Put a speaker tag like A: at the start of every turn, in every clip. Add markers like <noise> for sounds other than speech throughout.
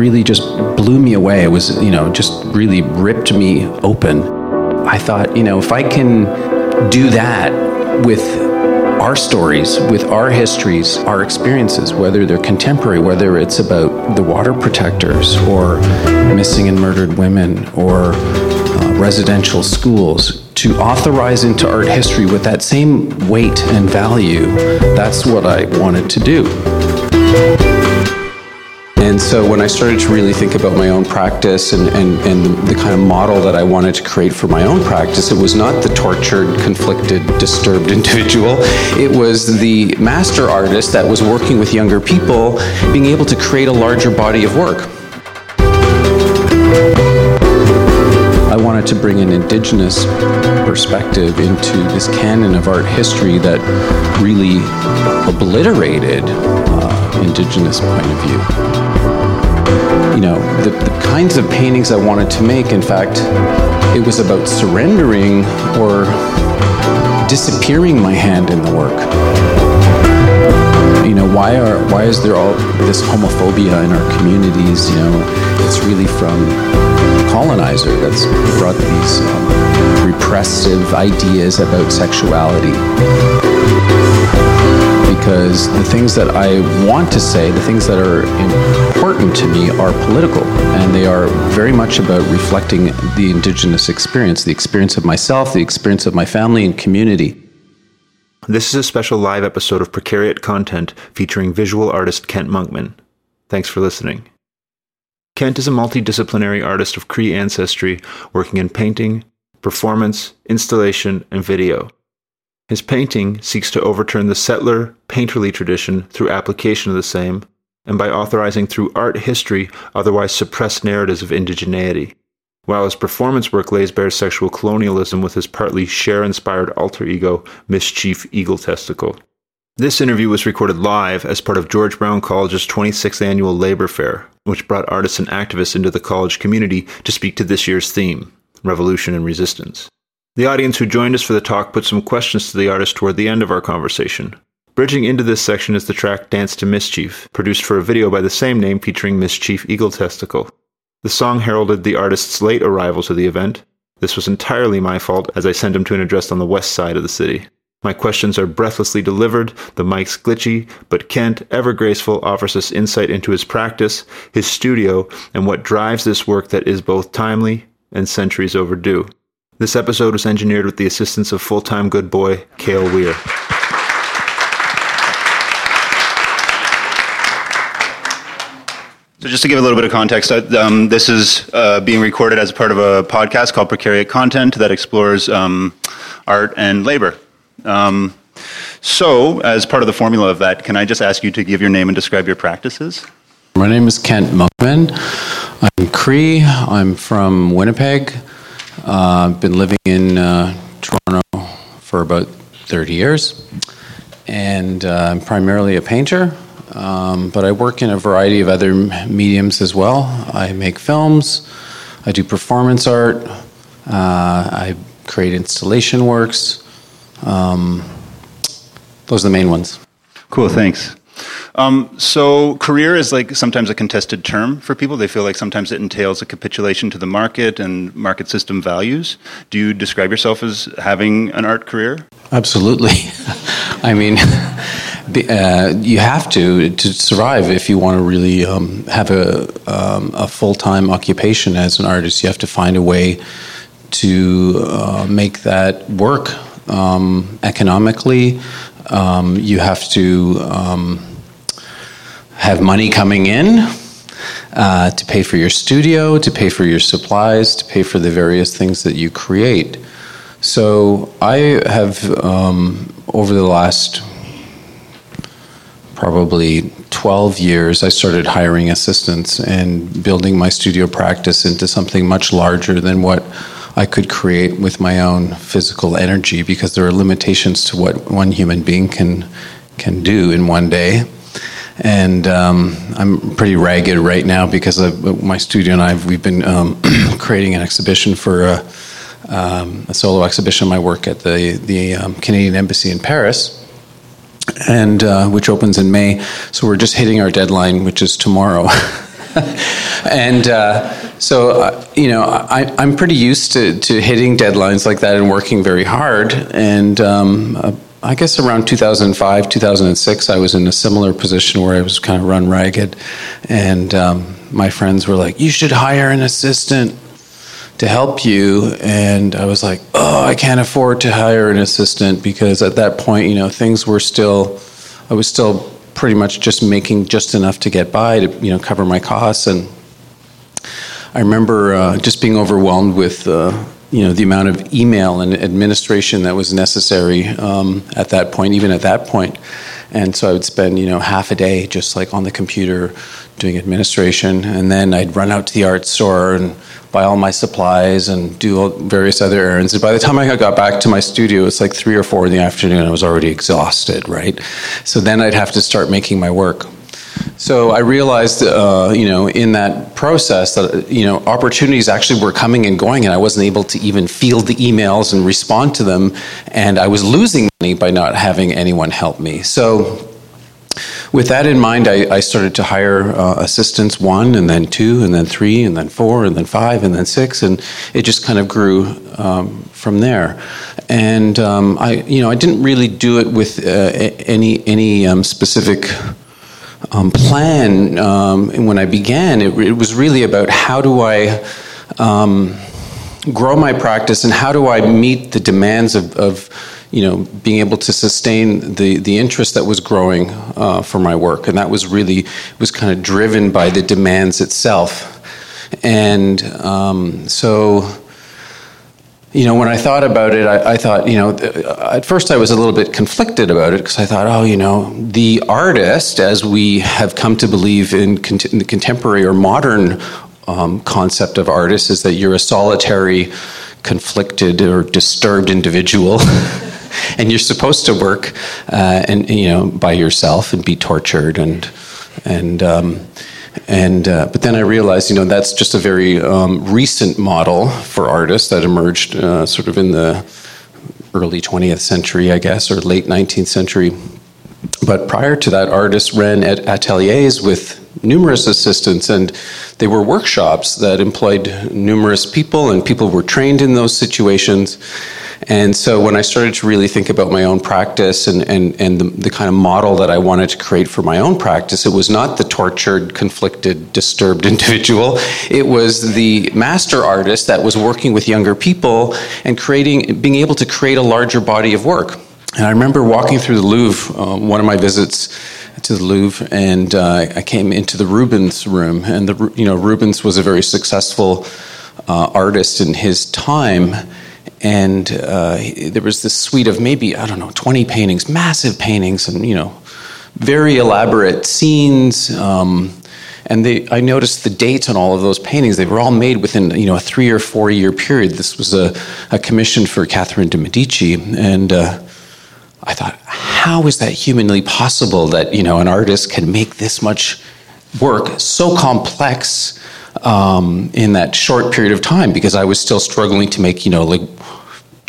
A: really just blew me away. It was, you know, just really ripped me open. I thought, you know, if I can do that with our stories, with our histories, our experiences, whether they're contemporary, whether it's about the water protectors or missing and murdered women or uh, residential schools, to authorize into art history with that same weight and value, that's what I wanted to do. And so when I started to really think about my own practice and, and, and the, the, kind of model that I wanted to create for my own practice, it was not the tortured, conflicted, disturbed <laughs> individual. It was the master artist that was working with younger people, being able to create a larger body of work. I wanted to bring an indigenous perspective into this canon of art history that really obliterated uh, indigenous point of view you know, the, the kinds of paintings I wanted to make, in fact, it was about surrendering or disappearing my hand in the work. You know, why are why is there all this homophobia in our communities? You know, it's really from colonizer that's brought these um, repressive ideas about sexuality because the things that I want to say, the things that are important to me, are political, and they are very much about reflecting the Indigenous experience, the experience of myself, the experience of my family and community.
B: This is a special live episode of Precariat Content featuring visual artist Kent Monkman. Thanks for listening. Kent is a multidisciplinary artist of Cree ancestry working in painting, performance, installation, and video. His painting seeks to overturn the settler, painterly tradition through application of the same, and by authorizing through art history otherwise suppressed narratives of indigeneity, while his performance work lays bare sexual colonialism with his partly Cher inspired alter ego, Miss Chief Eagle Testickle. This interview was recorded live as part of George Brown College's 26th annual Labor Fair, which brought artists and activists into the college community to speak to this year's theme revolution and resistance. The audience who joined us for the talk put some questions to the artist toward the end of our conversation. Bridging into this section is the track Dance to Miss Chief, produced for a video by the same name featuring Miss Chief Eagle Testickle. The song heralded the artist's late arrival to the event. This was entirely my fault as I sent him to an address on the west side of the city. My questions are breathlessly delivered, the mic's glitchy, but Kent, ever graceful, offers us insight into his practice, his studio, and what drives this work that is both timely and centuries overdue. This episode was engineered with the assistance of full time good boy, Cale Weir. So, just to give a little bit of context, uh, um, this is uh, being recorded as part of a podcast called Precariat Content that explores um, art and labor. Um, so, as part of the formula of that, can I just ask you to give your name and describe your practices?
A: My name is Kent Monkman. I'm Cree. I'm from Winnipeg. Uh, I've been living in uh, Toronto for about 30 years, and uh, I'm primarily a painter. Um, but I work in a variety of other mediums as well. I make films, I do performance art, uh, I create installation works. Um, those are the main ones.
B: Cool, thanks. Um, so, career is like sometimes a contested term for people. They feel like sometimes it entails a capitulation to the market and market system values. Do you describe yourself as having an art career?
A: Absolutely. <laughs> I mean, <laughs> uh, you have to to survive if you want to really um, have a um, a full time occupation as an artist. You have to find a way to uh, make that work um, economically. Um, you have to um, have money coming in uh, to pay for your studio, to pay for your supplies, to pay for the various things that you create. So I have, um, over the last probably 12 years, I started hiring assistants and building my studio practice into something much larger than what I could create with my own physical energy because there are limitations to what one human being can can do in one day and um, I'm pretty ragged right now because of my studio and I we've been um, <clears throat> creating an exhibition for a, um, a, solo exhibition of my work at the the um, Canadian Embassy in Paris, and uh, which opens in May. So we're just hitting our deadline, which is tomorrow. <laughs> and uh, so, uh, you know, I, am pretty used to, to hitting deadlines like that and working very hard. And um, uh, I guess around 2005, 2006, I was in a similar position where I was kind of run ragged. And um, my friends were like, you should hire an assistant to help you. And I was like, oh, I can't afford to hire an assistant because at that point, you know, things were still, I was still pretty much just making just enough to get by to, you know, cover my costs. And I remember uh, just being overwhelmed with, uh, you know, the amount of email and administration that was necessary um, at that point, even at that point. And so I would spend, you know, half a day just like on the computer doing administration. And then I'd run out to the art store and buy all my supplies and do various other errands. And by the time I got back to my studio, it's like three or four in the afternoon. I was already exhausted, right? So then I'd have to start making my work. So I realized, uh, you know, in that process that you know opportunities actually were coming and going, and I wasn't able to even field the emails and respond to them, and I was losing money by not having anyone help me. So with that in mind, I, I started to hire uh, assistants one, and then two, and then three, and then four, and then five, and then six, and it just kind of grew um, from there. And um, I, you know, I didn't really do it with uh, any any um, specific. Um, plan um, when I began, it, it, was really about how do I um, grow my practice and how do I meet the demands of, of you know, being able to sustain the, the interest that was growing uh, for my work. And that was really, was kind of driven by the demands itself. And um, so, you know, when I thought about it, I, I, thought, you know, at first I was a little bit conflicted about it because I thought, oh, you know, the artist, as we have come to believe in, in the contemporary or modern um, concept of artist, is that you're a solitary, conflicted, or disturbed individual. <laughs> and you're supposed to work uh, and you know by yourself and be tortured and and um, and uh, but then I realized you know that's just a very um, recent model for artists that emerged uh, sort of in the early 20th century, I guess, or late 19th century. But prior to that, artists ran at ateliers with numerous assistants, and they were workshops that employed numerous people, and people were trained in those situations. And so when I started to really think about my own practice and, and, and the, the, kind of model that I wanted to create for my own practice, it was not the tortured, conflicted, disturbed <laughs> individual. It was the master artist that was working with younger people and creating, being able to create a larger body of work. And I remember walking through the Louvre, uh, one of my visits to the Louvre, and uh, I came into the Rubens room. And the, you know, Rubens was a very successful uh, artist in his time and uh, there was this suite of maybe I don't know 20 paintings, massive paintings, and you know, very elaborate scenes. Um, and they, I noticed the dates on all of those paintings. They were all made within you know a three or four year period. This was a, a commission for Catherine de Medici, and uh, I thought, how is that humanly possible that you know an artist can make this much work so complex? um, in that short period of time because I was still struggling to make, you know, like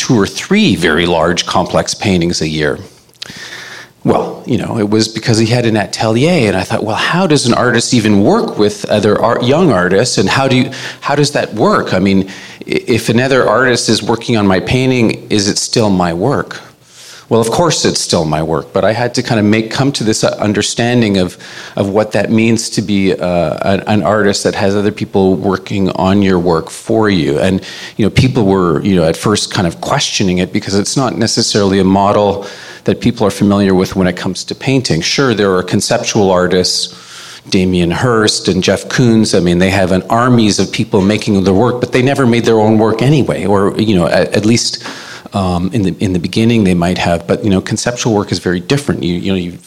A: two or three very large, complex paintings a year. Well, you know, it was because he had an atelier, and I thought, well, how does an artist even work with other art, young artists, and how do you, how does that work? I mean, if another artist is working on my painting, is it still my work? Well, of course, it's still my work, but I had to kind of make come to this understanding of of what that means to be uh, an, an, artist that has other people working on your work for you. And you know, people were you know at first kind of questioning it because it's not necessarily a model that people are familiar with when it comes to painting. Sure, there are conceptual artists. Damien Hirst and Jeff Koons. I mean, they have an armies of people making their work, but they never made their own work anyway, or you know, at, at least um, in the in the beginning, they might have, but you know, conceptual work is very different. You you know, you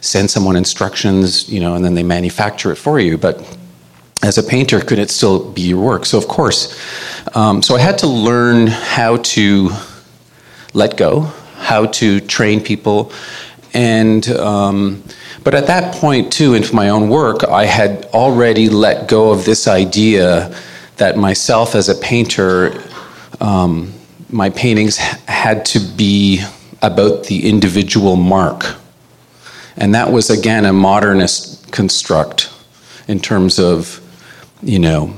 A: send someone instructions, you know, and then they manufacture it for you. But as a painter, could it still be your work? So of course, um, so I had to learn how to let go, how to train people, and. Um, but at that point, too, in my own work, I had already let go of this idea that myself as a painter um, my paintings had to be about the individual mark. And that was, again, a modernist construct in terms of, you know,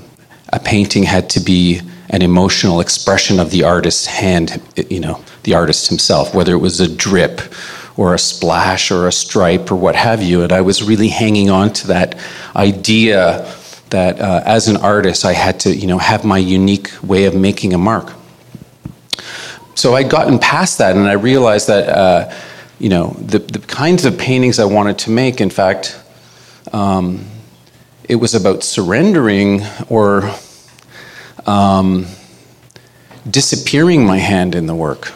A: a painting had to be an emotional expression of the artist's hand, you know, the artist himself, whether it was a drip or a splash or a stripe or what have you. And I was really hanging on to that idea that uh, as an artist, I had to, you know, have my unique way of making a mark. So I'd gotten past that, and I realized that, uh, you know, the, the kinds of paintings I wanted to make, in fact, um, it was about surrendering or um, disappearing my hand in the work.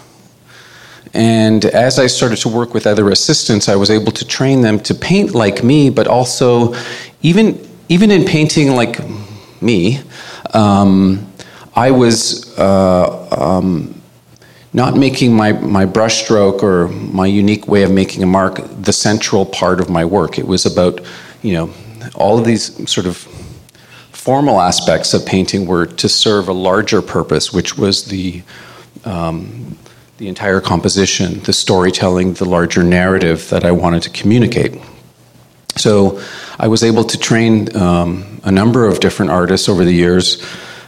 A: And as I started to work with other assistants, I was able to train them to paint like me, but also, even, even in painting like me, um, I was uh, um, not making my, my brushstroke or my unique way of making a mark the central part of my work. It was about, you know, all of these sort of formal aspects of painting were to serve a larger purpose, which was the um, the entire composition, the storytelling, the larger narrative that I wanted to communicate. So I was able to train um, a number of different artists over the years.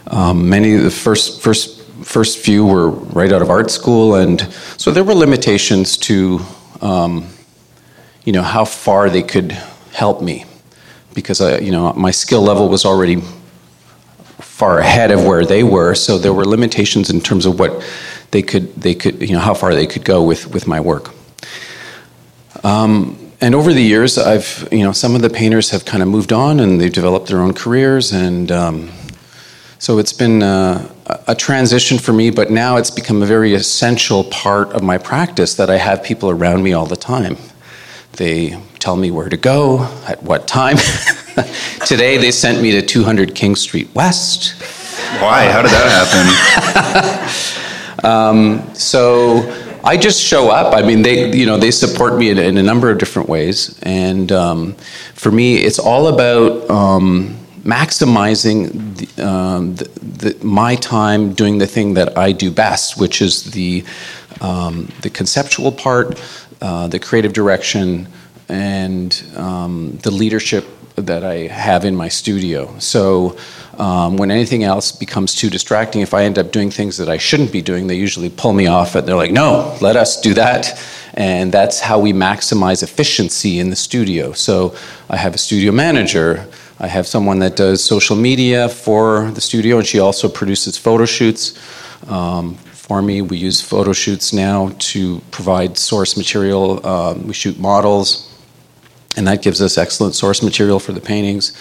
A: Um, many of the first first first few were right out of art school, and so there were limitations to um, you know how far they could help me because I, you know my skill level was already far ahead of where they were. So there were limitations in terms of what they could they could you know how far they could go with with my work. Um, and over the years, I've you know some of the painters have kind of moved on and they've developed their own careers, and um, so it's been uh, a transition for me. But now it's become a very essential part of my practice that I have people around me all the time. They tell me where to go at what time. <laughs> Today they sent me to 200 King Street West.
B: Why? How did that
A: happen? <laughs> um, so I just show up. I mean, they you know they support me in, in a number of different ways, and um, for me, it's all about. Um, maximizing the, um, the, the, my time doing the thing that I do best, which is the um, the conceptual part, uh, the creative direction, and um, the leadership that I have in my studio. So um, when anything else becomes too distracting, if I end up doing things that I shouldn't be doing, they usually pull me off it. They're like, no, let us do that. And that's how we maximize efficiency in the studio. So I have a studio manager. I have someone that does social media for the studio, and she also produces photo shoots. Um, for me, we use photo shoots now to provide source material. Um, we shoot models, and that gives us excellent source material for the paintings.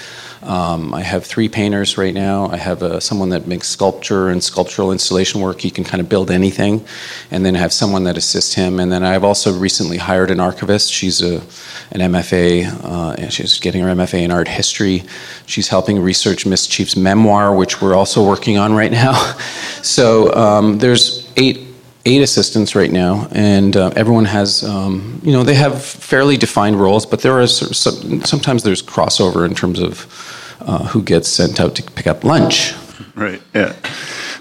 A: Um, I have three painters right now. I have uh, someone that makes sculpture and sculptural installation work. He can kind of build anything, and then I have someone that assists him. And then I've also recently hired an archivist. She's a an MFA. Uh, and she's getting her MFA in art history. She's helping research Miss Chief's memoir, which we're also working on right now. <laughs> so um, there's eight eight assistants right now, and uh, everyone has, um, you know, they have fairly defined roles, but there are some, sometimes there's crossover in terms of uh, who gets sent out to pick up lunch.
B: Right. Yeah.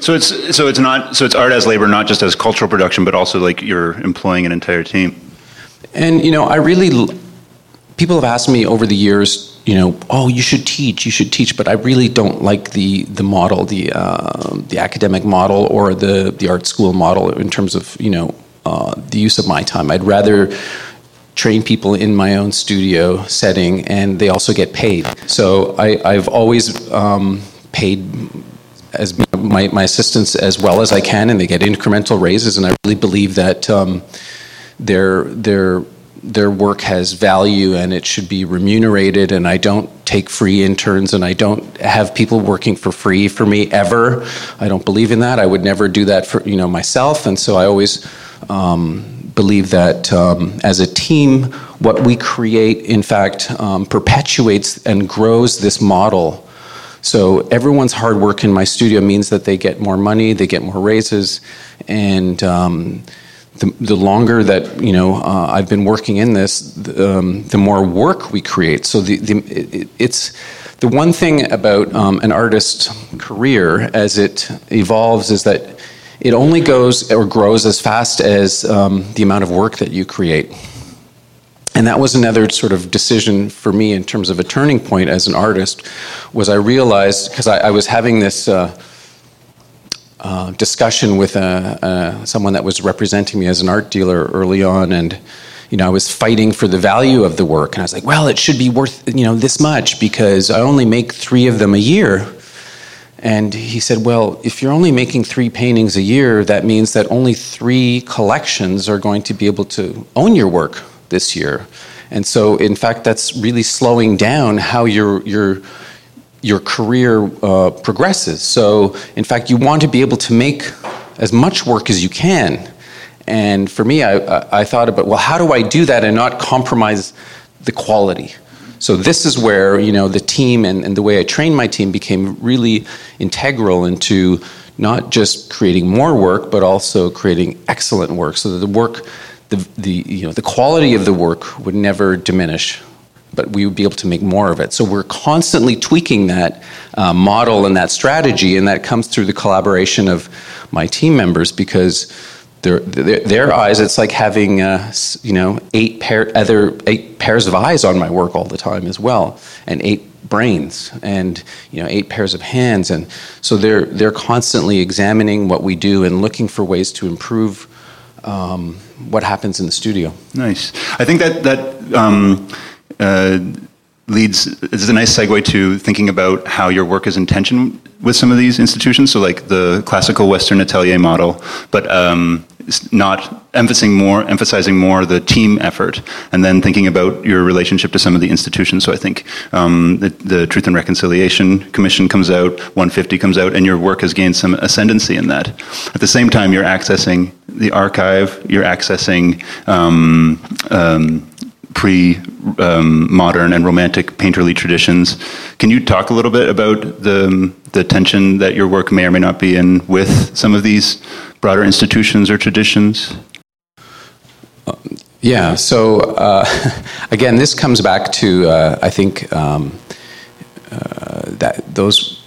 B: So it's so it's not so it's art as labor, not just as cultural production, but also like you're employing an entire team.
A: And you know, I really people have asked me over the years you know, oh, you should teach, you should teach, but I really don't like the the model, the uh, the academic model or the the art school model in terms of you know uh, the use of my time. I'd rather train people in my own studio setting, and they also get paid. So I, I've always um, paid as my, my assistants as well as I can, and they get incremental raises. And I really believe that um, they're they're their work has value and it should be remunerated and I don't take free interns and I don't have people working for free for me ever. I don't believe in that. I would never do that for you know myself and so I always um, believe that um, as a team what we create in fact um, perpetuates and grows this model. So everyone's hard work in my studio means that they get more money, they get more raises and um, the, the longer that you know uh, I've been working in this, the, um, the more work we create. So the, the it, it's the one thing about um, an artist's career as it evolves is that it only goes or grows as fast as um, the amount of work that you create. and that was another sort of decision for me in terms of a turning point as an artist was i realized because I, I, was having this uh, uh, discussion with uh, uh, someone that was representing me as an art dealer early on and you know i was fighting for the value of the work and i was like well it should be worth you know this much because i only make three of them a year and he said, Well, if you're only making three paintings a year, that means that only three collections are going to be able to own your work this year. And so, in fact, that's really slowing down how your, your, your career uh, progresses. So, in fact, you want to be able to make as much work as you can. And for me, I, I thought about, well, how do I do that and not compromise the quality? So this is where you know the team and, and the way I trained my team became really integral into not just creating more work, but also creating excellent work, so that the work the, the, you know, the quality of the work would never diminish, but we would be able to make more of it. So we're constantly tweaking that uh, model and that strategy, and that comes through the collaboration of my team members because their, their, their eyes, it's like having uh, you know eight pair other eight pairs of eyes on my work all the time as well, and eight brains and you know eight pairs of hands and so they're they're constantly examining what we do and looking for ways to improve um, what happens in the studio.
C: Nice. I think that that um, uh, leads is a nice segue to thinking about how your work is in tension with some of these institutions. So, like the classical Western atelier model, but um, not emphasizing more, emphasizing more the team effort, and then thinking about your relationship to some of the institutions. So, I think um, the, the, Truth and Reconciliation Commission comes out, 150 comes out, and your work has gained some ascendancy in that. At the same time, you're accessing the archive, you're accessing um, um pre um, modern and romantic painterly traditions. Can you talk a little bit about the, the tension that your work may or may not be in with some of these broader institutions or traditions?
A: yeah, so uh, <laughs> again, this comes back to, uh, I think, um, uh, that those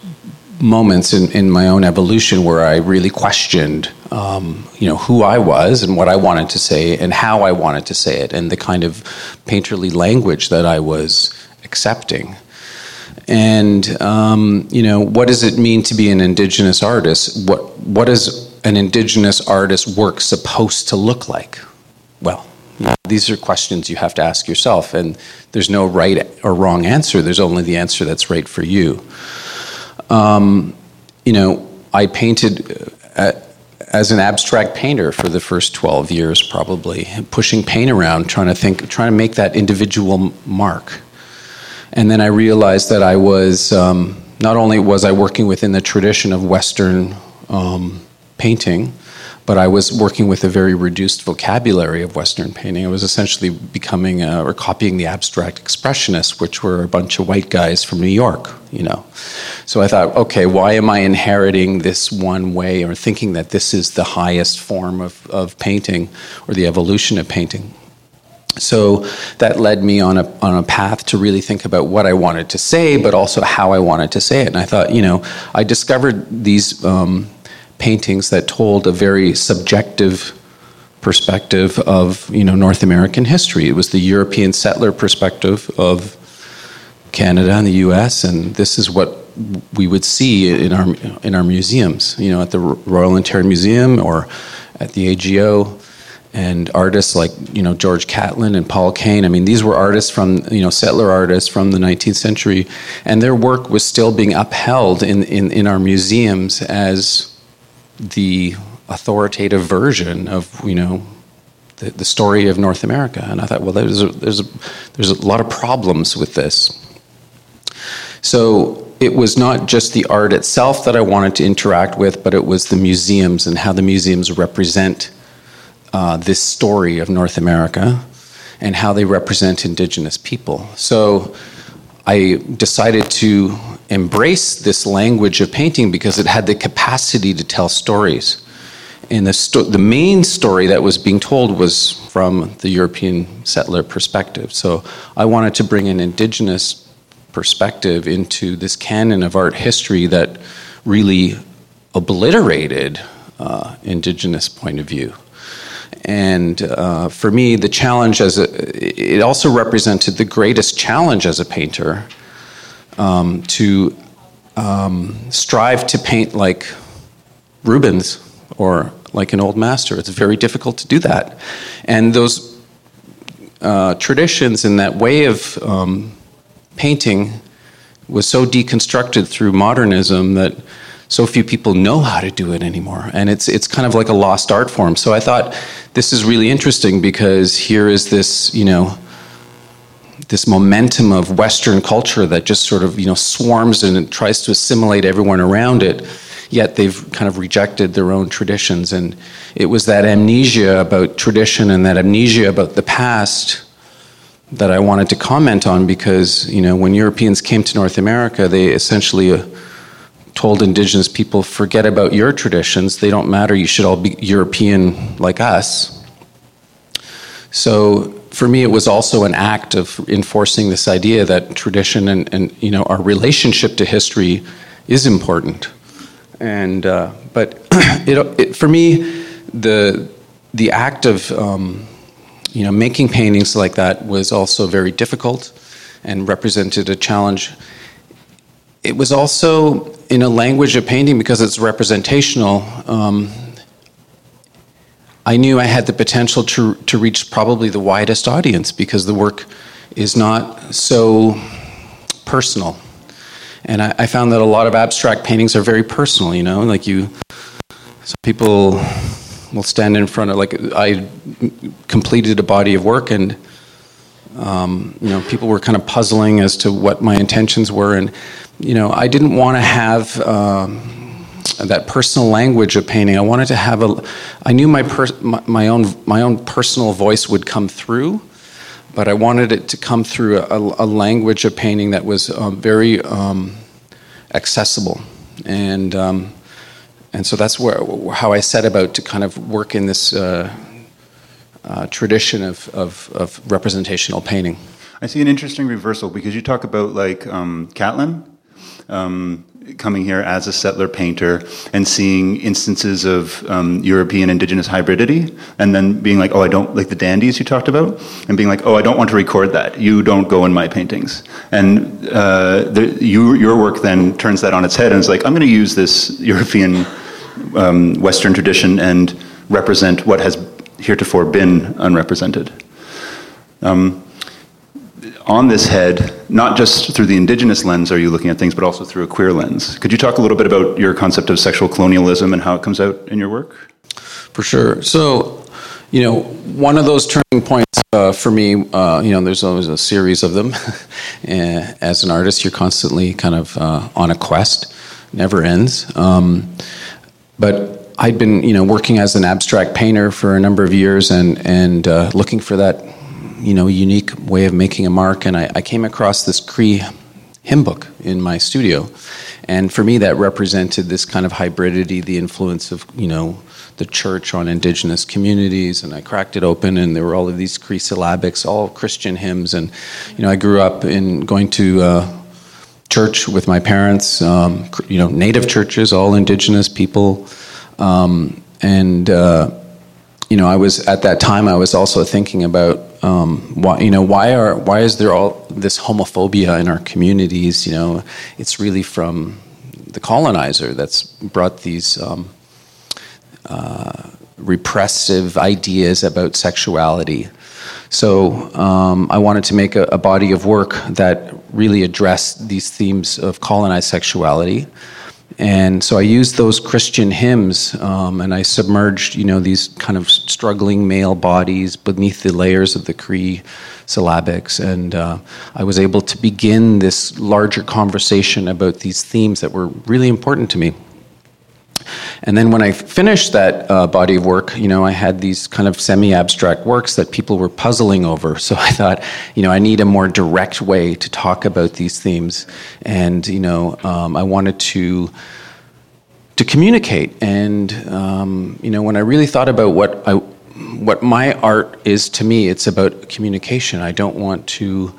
A: moments in, in my own evolution where I really questioned, um, you know, who I was and what I wanted to say and how I wanted to say it and the kind of painterly language that I was accepting. And um, you know, what does it mean to be an indigenous artist? What what is an indigenous artist work supposed to look like? Well, these are questions you have to ask yourself, and there's no right or wrong answer. There's only the answer that's right for you. Um, you know, I painted uh, as an abstract painter for the first 12 years, probably, pushing paint around, trying to think, trying to make that individual mark. And then I realized that I was, um, not only was I working within the tradition of Western um, painting, but I was working with a very reduced vocabulary of Western painting. I was essentially becoming a, or copying the abstract expressionists, which were a bunch of white guys from New York, you know. So I thought, okay, why am I inheriting this one way or thinking that this is the highest form of, of painting or the evolution of painting? So that led me on a on a path to really think about what I wanted to say, but also how I wanted to say it. And I thought, you know, I discovered these. Um, paintings that told a very subjective perspective of you know North American history. It was the European settler perspective of Canada and the U.S. and this is what we would see in our in our museums. You know, at the Royal Ontario Museum or at the AGO. And artists like you know George Catlin and Paul Kane. I mean, these were artists from you know settler artists from the 19th century, and their work was still being upheld in, in, in our museums as the authoritative version of you know the, the story of North America. And I thought, well, there's a, there's a, there's a lot of problems with this. So it was not just the art itself that I wanted to interact with, but it was the museums and how the museums represent uh, this story of North America and how they represent Indigenous people. So I decided to embrace this language of painting because it had the capacity to tell stories. And the, sto- the main story that was being told was from the European settler perspective. So I wanted to bring an indigenous perspective into this canon of art history that really obliterated uh, indigenous point of view. And uh, for me, the challenge as a, it also represented the greatest challenge as a painter um, to um, strive to paint like Rubens or like an old master. It's very difficult to do that. And those uh, traditions and that way of um, painting was so deconstructed through modernism that so few people know how to do it anymore. And it's, it's kind of like a lost art form. So I thought this is really interesting because here is this, you know, this momentum of Western culture that just sort of, you know, swarms and tries to assimilate everyone around it yet they've kind of rejected their own traditions. And it was that amnesia about tradition and that amnesia about the past that I wanted to comment on because, you know, when Europeans came to North America, they essentially uh, told indigenous people, forget about your traditions, they don't matter, you should all be European like us. So for me, it was also an act of enforcing this idea that tradition and, and you know, our relationship to history is important and uh, but <clears throat> it, it, for me the the act of um, you know making paintings like that was also very difficult and represented a challenge. It was also in a language of painting because it's representational. Um, I knew I had the potential to to reach probably the widest audience because the work is not so personal and I, I, found that a lot of abstract paintings are very personal, you know, like you, some people will stand in front of, like, I completed a body of work and, um, you know, people were kind of puzzling as to what my intentions were. And, you know, I didn't want to have um, that personal language of painting. I wanted to have a, I knew my, per, my, my, own, my own personal voice would come through but I wanted it to come through a, a language of painting that was um, very um, accessible, and um, and so that's where how I set about to kind of work in this uh, uh, tradition of, of, of representational painting.
C: I see an interesting reversal because you talk about like um, Catlin. Um, coming here as a settler painter and seeing instances of um, European indigenous hybridity, and then being like, oh, I don't like the dandies you talked about, and being like, oh, I don't want to record that. You don't go in my paintings. And uh, the, you, your work then turns that on its head and is like, I'm going to use this European um, Western tradition and represent what has heretofore been unrepresented. Um, on this head, not just through the indigenous lens are you looking at things, but also through a queer lens. Could you talk a little bit about your concept of sexual colonialism and how it comes out in your work?
A: For sure. So, you know, one of those turning points uh, for me, uh, you know, there's always a series of them. <laughs> As an artist, you're constantly kind of uh, on a quest, never ends. Um, but I'd been, you know, working as an abstract painter for a number of years and and uh, looking for that you know unique way of making a mark, and I, I came across this Cree hymn book in my studio, and for me that represented this kind of hybridity, the influence of you know the church on indigenous communities, and I cracked it open, and there were all of these Cree syllabics, all Christian hymns, and you know I grew up in going to. Uh, church with my parents, um, you know, native churches, all indigenous people, um, and uh, you know, I was at that time. I was also thinking about um, why you know why are why is there all this homophobia in our communities? You know, it's really from the colonizer that's brought these um, uh, repressive ideas about sexuality. So um, I wanted to make a, a, body of work that really addressed these themes of colonized sexuality and so I used those Christian hymns, um, and I submerged, you know, these kind of struggling male bodies beneath the layers of the Cree syllabics, and uh, I was able to begin this larger conversation about these themes that were really important to me. And then when I finished that uh, body of work, you know, I had these kind of semi-abstract works that people were puzzling over. <laughs> So I thought, you know, I need a more direct way to talk about these themes, and you know, um, I wanted to to communicate. And um, you know, when I really thought about what I what my art is to me, it's about communication. I don't want to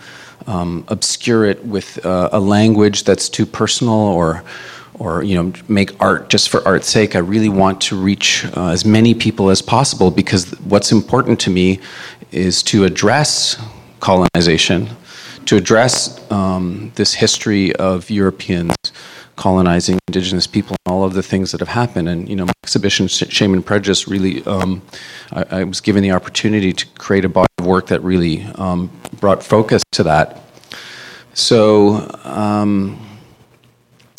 A: um, obscure it with uh, a language that's too personal or or you know make art just for art's sake. I really want to reach uh, as many people as possible because what's important to me is to address colonization, to address um, this history of Europeans colonizing indigenous people and all of the things that have happened. And you know, my exhibition Shame and Prejudice really, um, I, I, was given the opportunity to create a body of work that really um, brought focus to that. So.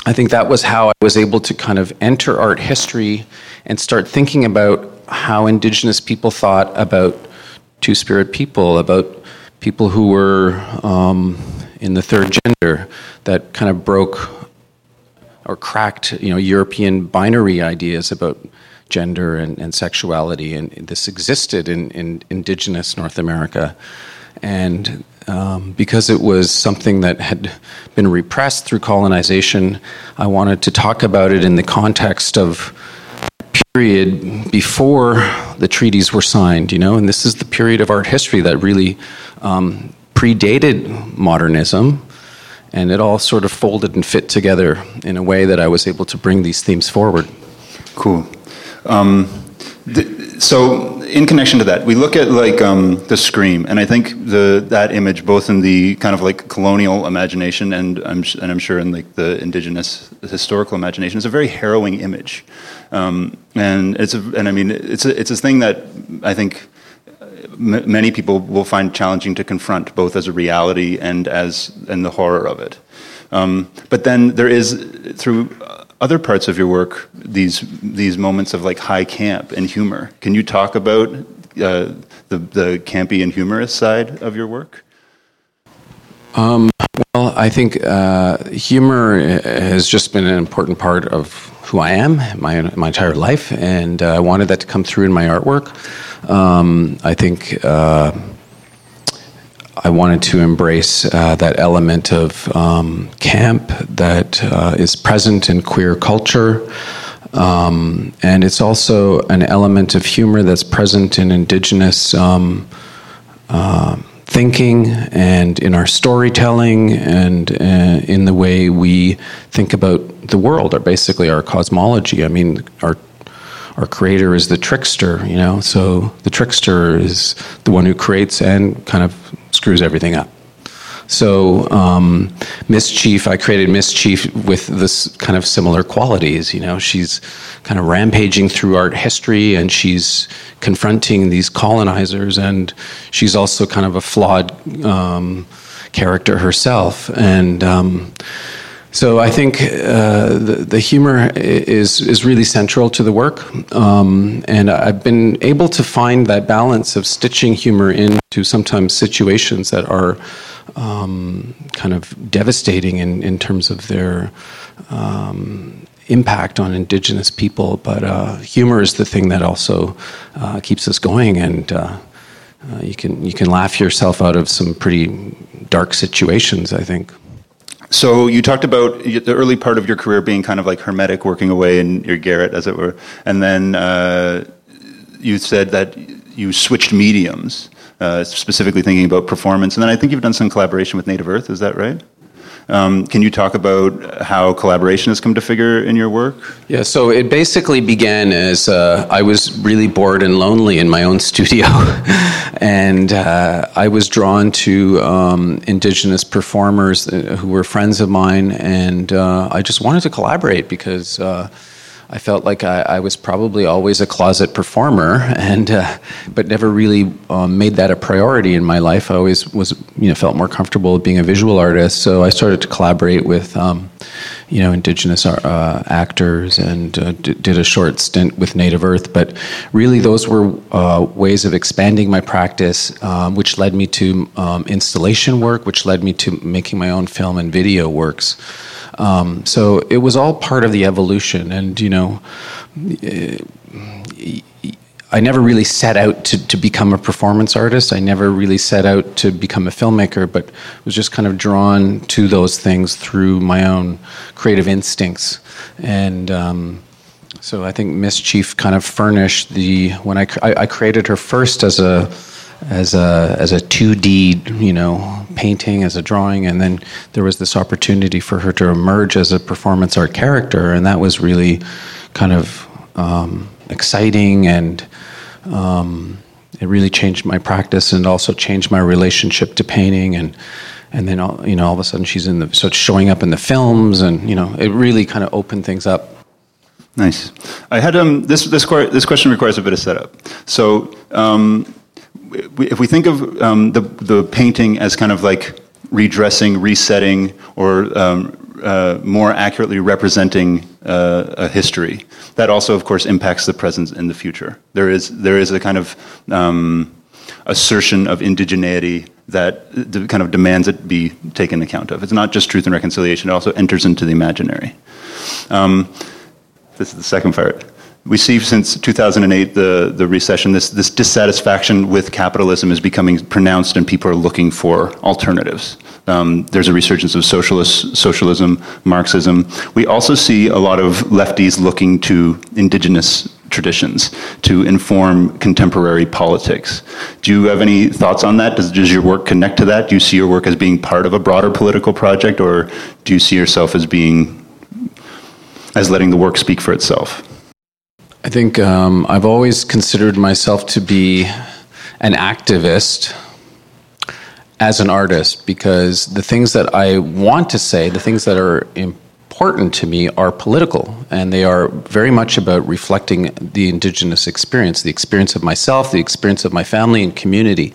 A: I think that was how I was able to kind of enter art history and start thinking about how indigenous people thought about two spirit people, about people who were um, in the third gender that kind of broke or cracked you know European binary ideas about gender and, and sexuality, and this existed in, in indigenous North America, and um, because it was something that had been repressed through colonization, I wanted to talk about it in the context of period before the treaties were signed, you know, and this is the period of art history that really um, predated modernism, and it all sort of folded and fit together in a way that I was able to bring these themes forward.
C: Cool. Um, th- so in connection to that, we look at like um, the scream, and I think the that image, both in the kind of like colonial imagination and I'm and I'm sure in like the indigenous historical imagination, is a very harrowing image, um, and it's a, and I mean it's a, it's a thing that I think m- many people will find challenging to confront, both as a reality and as and the horror of it. Um, but then there is through other parts of your work these these moments of like high camp and humor. Can you talk about uh, the the campy and humorous side of your work?
A: Um, well, I think uh, humor has just been an important part of who I am my my entire life, and uh, I wanted that to come through in my artwork. Um, I think uh, I wanted to embrace uh, that element of um, camp that uh, is present in queer culture. Um, and it's also an element of humor that's present in indigenous um, uh, thinking and in our storytelling and uh, in the way we think about the world, or basically our cosmology. I mean, our our creator is the trickster, you know. So the trickster is the one who creates and kind of screws everything up. So um, Miss Chief, I created Miss Chief with this kind of similar qualities. You know, she's kind of rampaging through art history, and she's confronting these colonizers, and she's also kind of a flawed um, character herself, and. Um, so I think uh, the, the, humor is is really central to the work, um, and I've been able to find that balance of stitching humor into sometimes situations that are um, kind of devastating in, in terms of their um, impact on Indigenous people. But uh, humor is the thing that also uh, keeps us going, and uh, uh, you can you can laugh yourself out of some pretty dark situations. I think.
C: So you talked about the early part of your career being kind of like hermetic, working away in your garret, as it were, and then uh, you said that you switched mediums, uh, specifically thinking about performance. And then I think you've done some collaboration with Native Earth. Is that right? Um, can you talk about how collaboration has come to figure in your work?
A: Yeah, so it basically began as uh, I was really bored and lonely in my own <laughs> studio, and uh, I was drawn to um, indigenous performers uh, who were friends of mine, and uh, I just wanted to collaborate because uh, I felt like I, I, was probably always a closet performer, <laughs> and uh, but never really um, made that a priority in my life. I always was, you know, felt more comfortable being a visual artist. So I started to collaborate with, um, you know, indigenous uh, actors, and uh, d- did a short stint with Native Earth. But really, those were uh, ways of expanding my practice, um, which led me to um, installation work, which led me to making my own film and video works. Um, so it was all part of the evolution, and you know. I never really set out to, to become a performance artist. I never really set out to become a filmmaker, but was just kind of drawn to those things through my own creative instincts. And um, so I think Miss Chief kind of furnished the when I, I, I created her first as a as a as a 2D you know painting, as a drawing, and then there was this opportunity for her to emerge as a performance art character, and that was really kind of um, exciting and. Um, it really changed my practice and also changed my relationship to painting and and then all, you know all of a sudden she's in the so it's showing up in the films and you know it really kind of opened things up
C: Nice. I had um, this this this question requires a bit of setup. So um, if we think of um, the the painting as kind of like redressing, resetting, or um, uh, more accurately representing uh, a history, that also, of course, impacts the present and the future. There is there is a kind of um, assertion of indigeneity that kind of demands it be taken account of. It's not just truth and reconciliation; it also enters into the imaginary. Um, this is the second part. We see since 2008, the, the recession, this, this dissatisfaction with capitalism is becoming pronounced and people are looking for alternatives. Um, there's a resurgence of socialist, socialism, Marxism. We also see a lot of lefties looking to indigenous traditions to inform contemporary politics. Do you have any thoughts on that? Does, does your work connect to that? Do you see your work as being part of a broader political project, or do you see yourself as being as letting the work speak for itself?
A: I think um, I've always considered myself to be an activist as an artist because the things that I want to say, the things that are important to me, are political and they are very much about reflecting the Indigenous experience, the experience of myself, the experience of my family and community.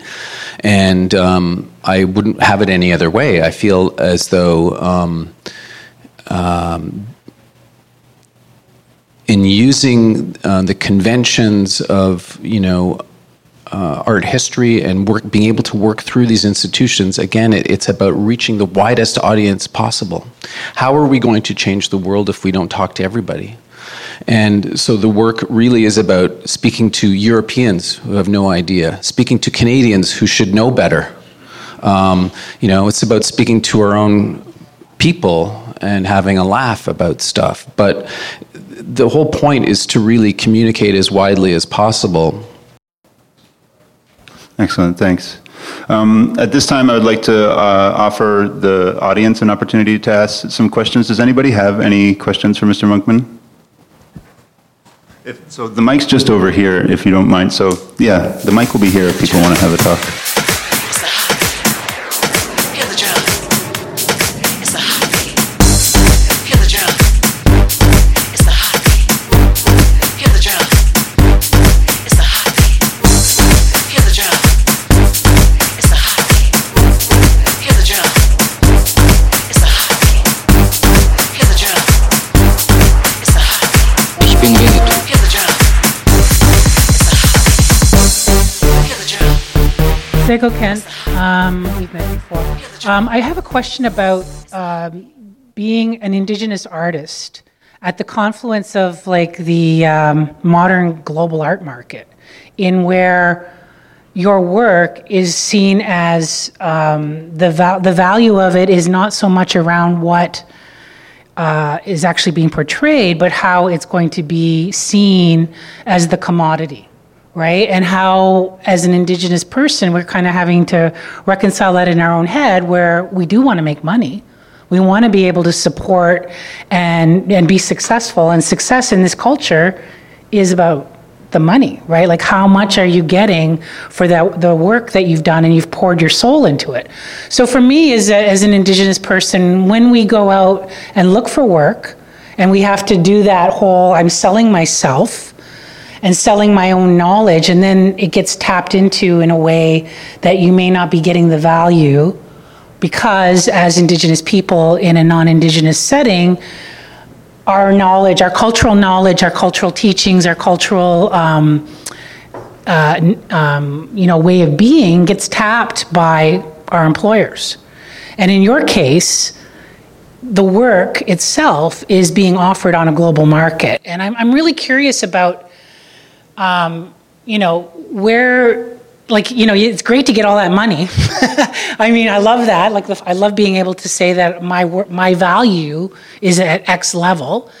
A: And um, I wouldn't have it any other way. I feel as though. Um, um, in using uh, the conventions of you know uh, art history and work, being able to work through these institutions, again, it, it's about reaching the widest audience possible. How are we going to change the world if we don't talk to everybody? And so the work really is about speaking to Europeans who have no idea, speaking to Canadians who should know better. Um, you know, it's about speaking to our own people and having a laugh about stuff. But the whole point is to really communicate as widely as possible.
C: Excellent, thanks. Um, at this time, I would like to uh, offer the audience an opportunity to ask some questions. Does anybody have any questions for Mr. Monkman? If, so the mic's just over here, if you don't mind. So yeah, the mic will be here if people want to have a talk.
D: Sego Kent. Um, we've met before. Um, I have a question about um, being an Indigenous artist at the confluence of like the um, modern global art market, in where your work is seen as um, the val- the value of it is not so much around what uh, is actually being portrayed, but how it's going to be seen as the commodity right? And how, as an Indigenous person, we're kind of having to reconcile that in our own head where we do want to make money. We want to be able to support and, and be successful. And success in this culture is about the money, right? Like how much are you getting for the, the work that you've done and you've poured your soul into it? So for me as, a, as an Indigenous person, when we go out and look for work and we have to do that whole, I'm selling myself, and selling my own knowledge, and then it gets tapped into in a way that you may not be getting the value because, as Indigenous people in a non Indigenous setting, our knowledge, our cultural knowledge, our cultural teachings, our cultural um, uh, um, you know way of being gets tapped by our employers. And in your case, the work itself is being offered on a global market. And I'm, I'm really curious about um, you know, where like you know it's great to get all that money. <laughs> I mean i love that. Like i love being able to say that my my value is at x level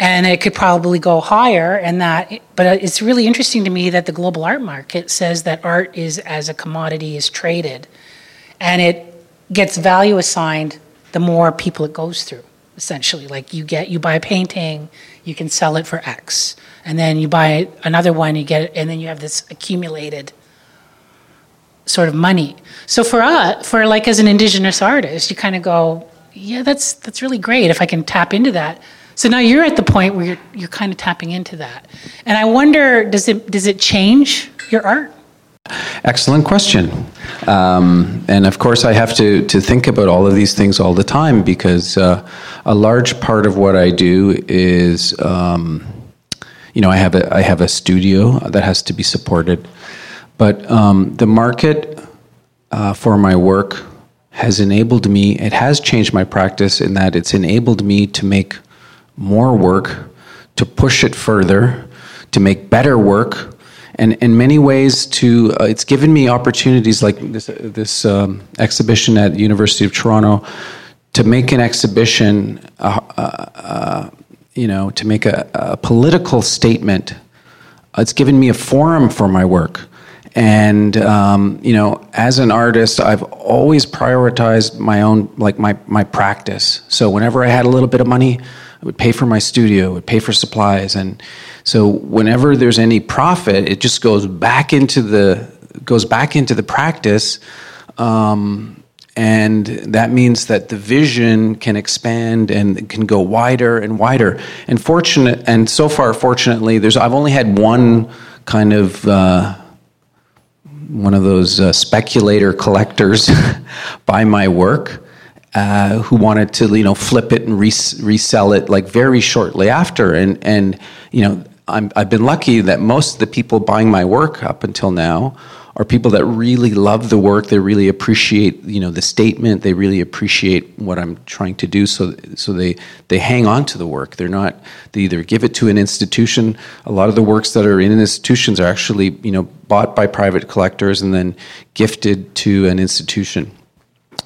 D: and it could probably go higher and that but it's really interesting to me that the global art market says that art is as a commodity is traded and it gets value assigned the more people it goes through. Essentially, like you get you buy a painting, you can sell it for X, and then you buy another one, you get and then you have this accumulated sort of money. So for us, for like as an indigenous artist, you kind of go, yeah, that's that's really great if I can tap into that. So now you're at the point where you're you're kind of tapping into that, and I wonder does it does it change your art?
A: Excellent question. Um, and of course, I have to, to think about all of these things all the time because uh, a large part of what I do is, um, you know, I have a, I have a studio that has to be supported, but um, the market uh, for my work has enabled me, it has changed my practice in that it's enabled me to make more work, to push it further, to make better work and in many ways to uh, it's given me opportunities like this this um, exhibition at University of Toronto to make an exhibition uh, uh, uh you know to make a, a, political statement. It's given me a forum for my work. And um, you know as an artist i've always prioritized my own like my, my practice. So whenever i had a little bit of money i would pay for my studio would pay for supplies. And so whenever there's any profit, it just goes back into the goes back into the practice, um, and that means that the vision can expand and can go wider and wider. And fortunate, and so far, fortunately, there's I've only had one kind of. Uh, one of those uh, speculator collectors <laughs> buy my work, uh, who wanted to you know flip it and res- resell it like very shortly after and and you know i have been lucky that most of the people buying my work up until now are people that really love the work. They really appreciate, you know, the statement. They really appreciate what I'm trying to do. So, so they they hang on to the work. They're not. They either give it to an institution. A lot of the works that are in institutions are actually, you know, bought by private collectors and then gifted to an institution.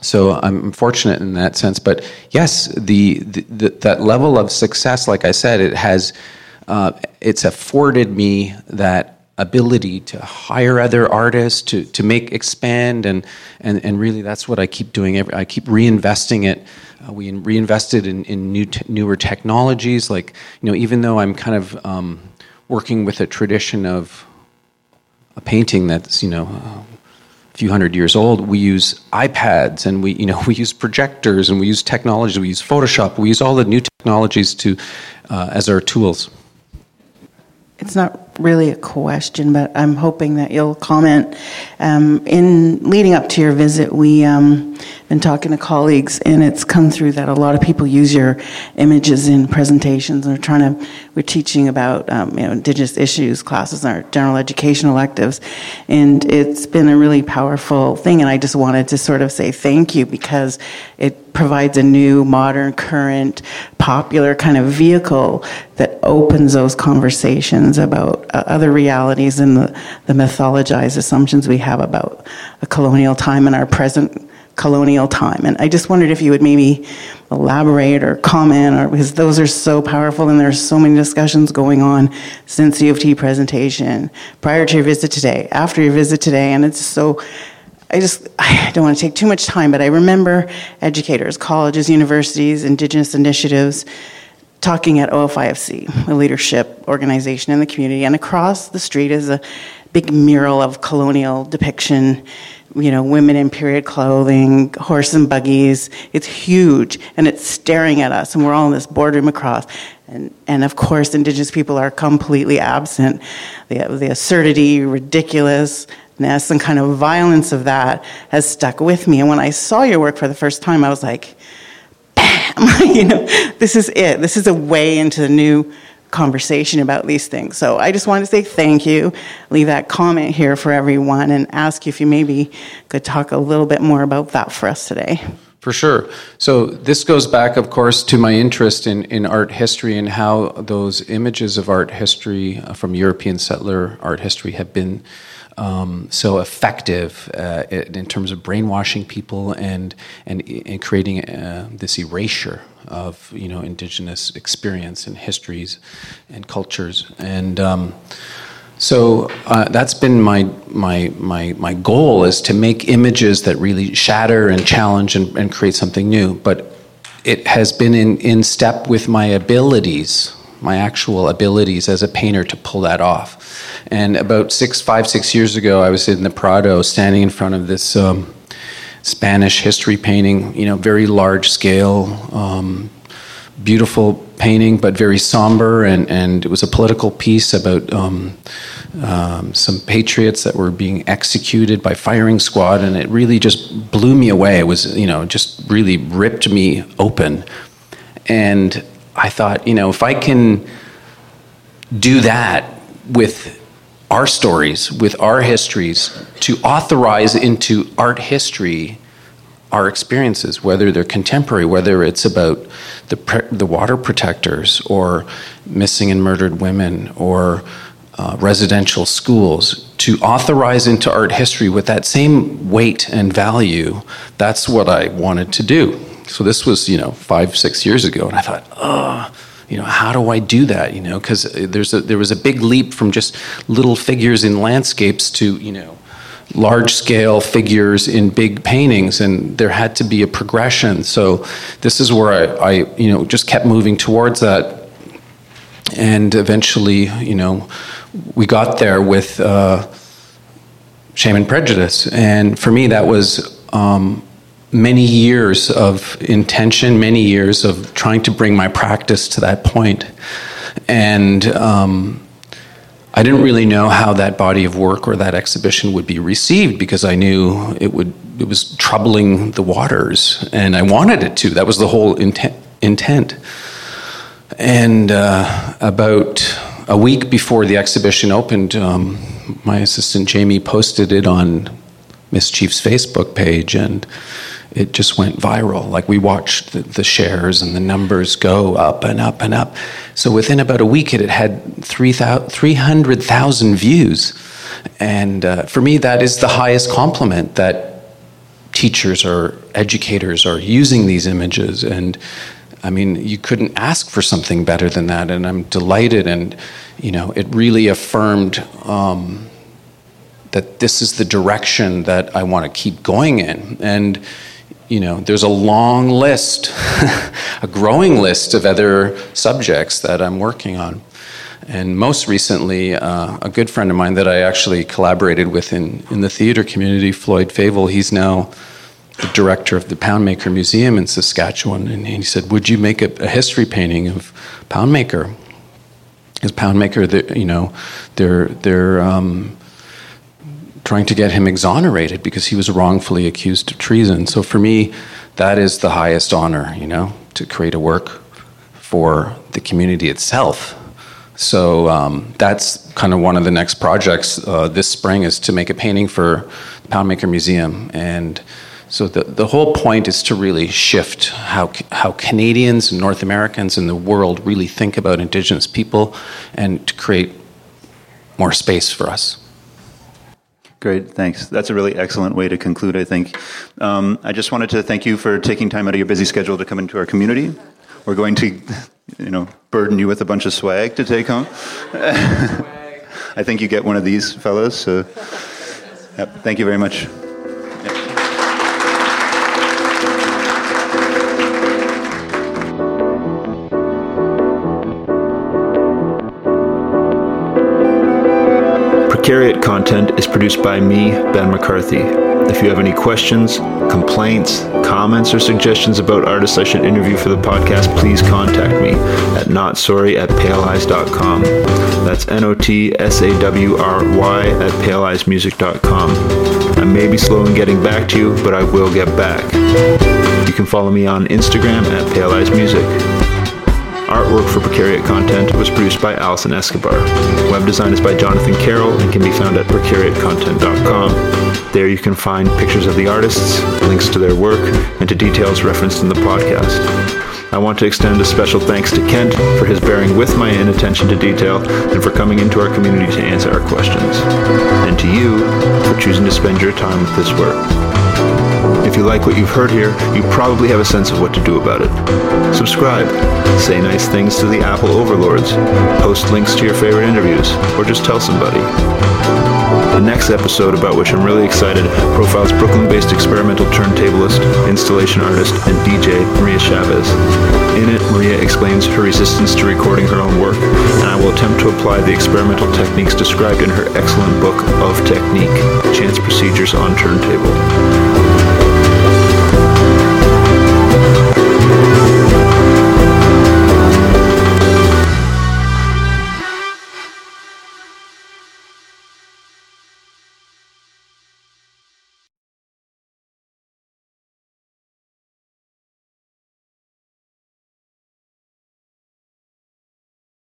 A: So I'm fortunate in that sense. But yes, the, the, the that level of success, like I said, it has uh, it's afforded me that ability to hire other artists to to make expand and and and really that's what I keep doing every, I keep reinvesting it. Uh, we reinvested in, in new te- newer technologies like you know even though I'm kind of um, working with a tradition of a painting that's you know a few hundred years old we use iPads and we you know <laughs> we use projectors and we use technology we use Photoshop we use all the new technologies to uh, as our tools.
E: It's not really a question, but I'm hoping that you'll comment. Um, in leading up to your visit, we um, been talking to colleagues, and it's come through that a lot of people use your images in presentations. And we're trying to, we're teaching about um, you know Indigenous issues classes in our general education electives, and it's been a really powerful thing. And I just wanted to sort of say thank you because it provides a new, modern, current, popular kind of vehicle that opens those conversations about uh, other realities and the, the mythologized assumptions we have about a colonial time and our present colonial time. And I just wondered if you would maybe elaborate or comment, or because those are so powerful and there's so many discussions going on since U T presentation, prior to your visit today, after your visit today, and it's so. I just I don't want to take too much time, but I remember educators, colleges, universities, indigenous initiatives talking at OFIFC, a leadership organization in the community, and across the street is a big mural of colonial depiction you know, women in period clothing, horse and buggies. It's huge, and it's staring at us, and we're all in this boardroom across. And, and of course, Indigenous people are completely absent. The, the absurdity, ridiculousness, and kind of violence of that has stuck with me. And when I saw your work for the first time, I was like, bam, <laughs> you know, this is it. This is a way into the new conversation about these things. So I just wanted to say thank you, leave that comment here for everyone, and ask if you maybe could talk a little bit more about that for us today.
A: For sure. So this goes back, of course, to my interest in, in art history and how those images of art history uh, from European settler art history have been um, so effective uh, in terms of brainwashing people and and, and creating uh, this erasure of you know indigenous experience and histories and cultures and um, So uh, that's been my, my, my, my goal is to make images that really shatter and challenge and, and create something new. But it has been in, in step with my abilities, my actual abilities as a painter to pull that off. And about six, five, six years ago, I was in the Prado standing in front of this um, Spanish history painting, you know, very large scale, um, beautiful painting, but very somber. And, and it was a political piece about um, um, some patriots that were being executed by firing squad. And it really just blew me away. It was, you know, just really ripped me open. And I thought, you know, if I can do that with our stories, with our histories, to authorize into art history our experiences, whether they're contemporary, whether it's about the, the water protectors or missing and murdered women or uh, residential schools, to authorize into art history with that same weight and value, that's what I wanted to do. So this was, you know, five, six years ago, and I thought, oh, you know, how do I do that? You know, because there's a, there was a big leap from just little figures in landscapes to, you know, large scale figures in big paintings and there had to be a progression. So this is where I, I, you know just kept moving towards that. And eventually you know we got there with uh, shame and prejudice. And for me that was um, many years of intention many years of trying to bring my practice to that point. and um, I didn't really know how that body of work or that exhibition would be received because I knew it would it was troubling the waters, and I wanted it to. That was the whole intent. intent. And uh, about a week before the exhibition opened, um, my assistant Jamie posted it on Miss Chief's Facebook page, and it just went viral. Like we watched the, the, shares and the numbers go up and up and up. So within about a week, it had 300,000 views. And uh, for me, that is the highest compliment that teachers or educators are using these images. And I mean, you couldn't ask for something better than that. And I'm delighted. And, you know, it really affirmed. Um, that this is the direction that I want to keep going in. And you know, there's a long list, <laughs> a growing list of other subjects that I'm working on. And most recently, uh, a good friend of mine that I actually collaborated with in, in the theater community, Floyd Favel, he's now the director of the Poundmaker Museum in Saskatchewan. And he said, Would you make a, a history painting of Poundmaker? Because Poundmaker, you know, they're, they're, um, trying to get him exonerated because he was wrongfully accused of treason. So for me, that is the highest honor, you know, to create a work for the community itself. So um, that's kind of one of the next projects uh, this spring is to make a painting for the Poundmaker Museum. And so the, the whole point is to really shift how, how Canadians and North Americans and the world really think about Indigenous people and to create more space for us.
C: Great, thanks. That's a really excellent way to conclude, I think. Um, I just wanted to thank you for taking time out of your busy schedule to come into our community. We're going to, you know, burden you with a bunch of swag to take home. <laughs> <laughs> I think you get one of these fellows. So, yep, thank you very much. Precariat content is produced by me, Ben McCarthy. If you have any questions, complaints, comments, or suggestions about artists I should interview for the podcast, please contact me at notsawry at paleeyes.com. That's N O T S A W R Y at paleeyesmusic.com. I may be slow in getting back to you, but I will get back. You can follow me on Instagram at paleeyesmusic. Artwork for Precariat Content was produced by Alison Escobar. Web design is by Jonathan Carroll and can be found at precariatcontent.com. There you can find pictures of the artists, links to their work, and to details referenced in the podcast. I want to extend a special thanks to Kent for his bearing with my inattention to detail and for coming into our community to answer our questions. And to you for choosing to spend your time with this work.
B: If you like what you've heard here, you probably have a sense of what to do about it. Subscribe, say nice things to the Apple overlords, post links to your favorite interviews, or just tell somebody. The next episode, about which I'm really excited, profiles Brooklyn based experimental turntablist, installation artist, and DJ Maria Chavez. In it, Maria explains her resistance to recording her own work, and I will attempt to apply the experimental techniques described in her excellent book of technique, Chance Procedures on Turntable.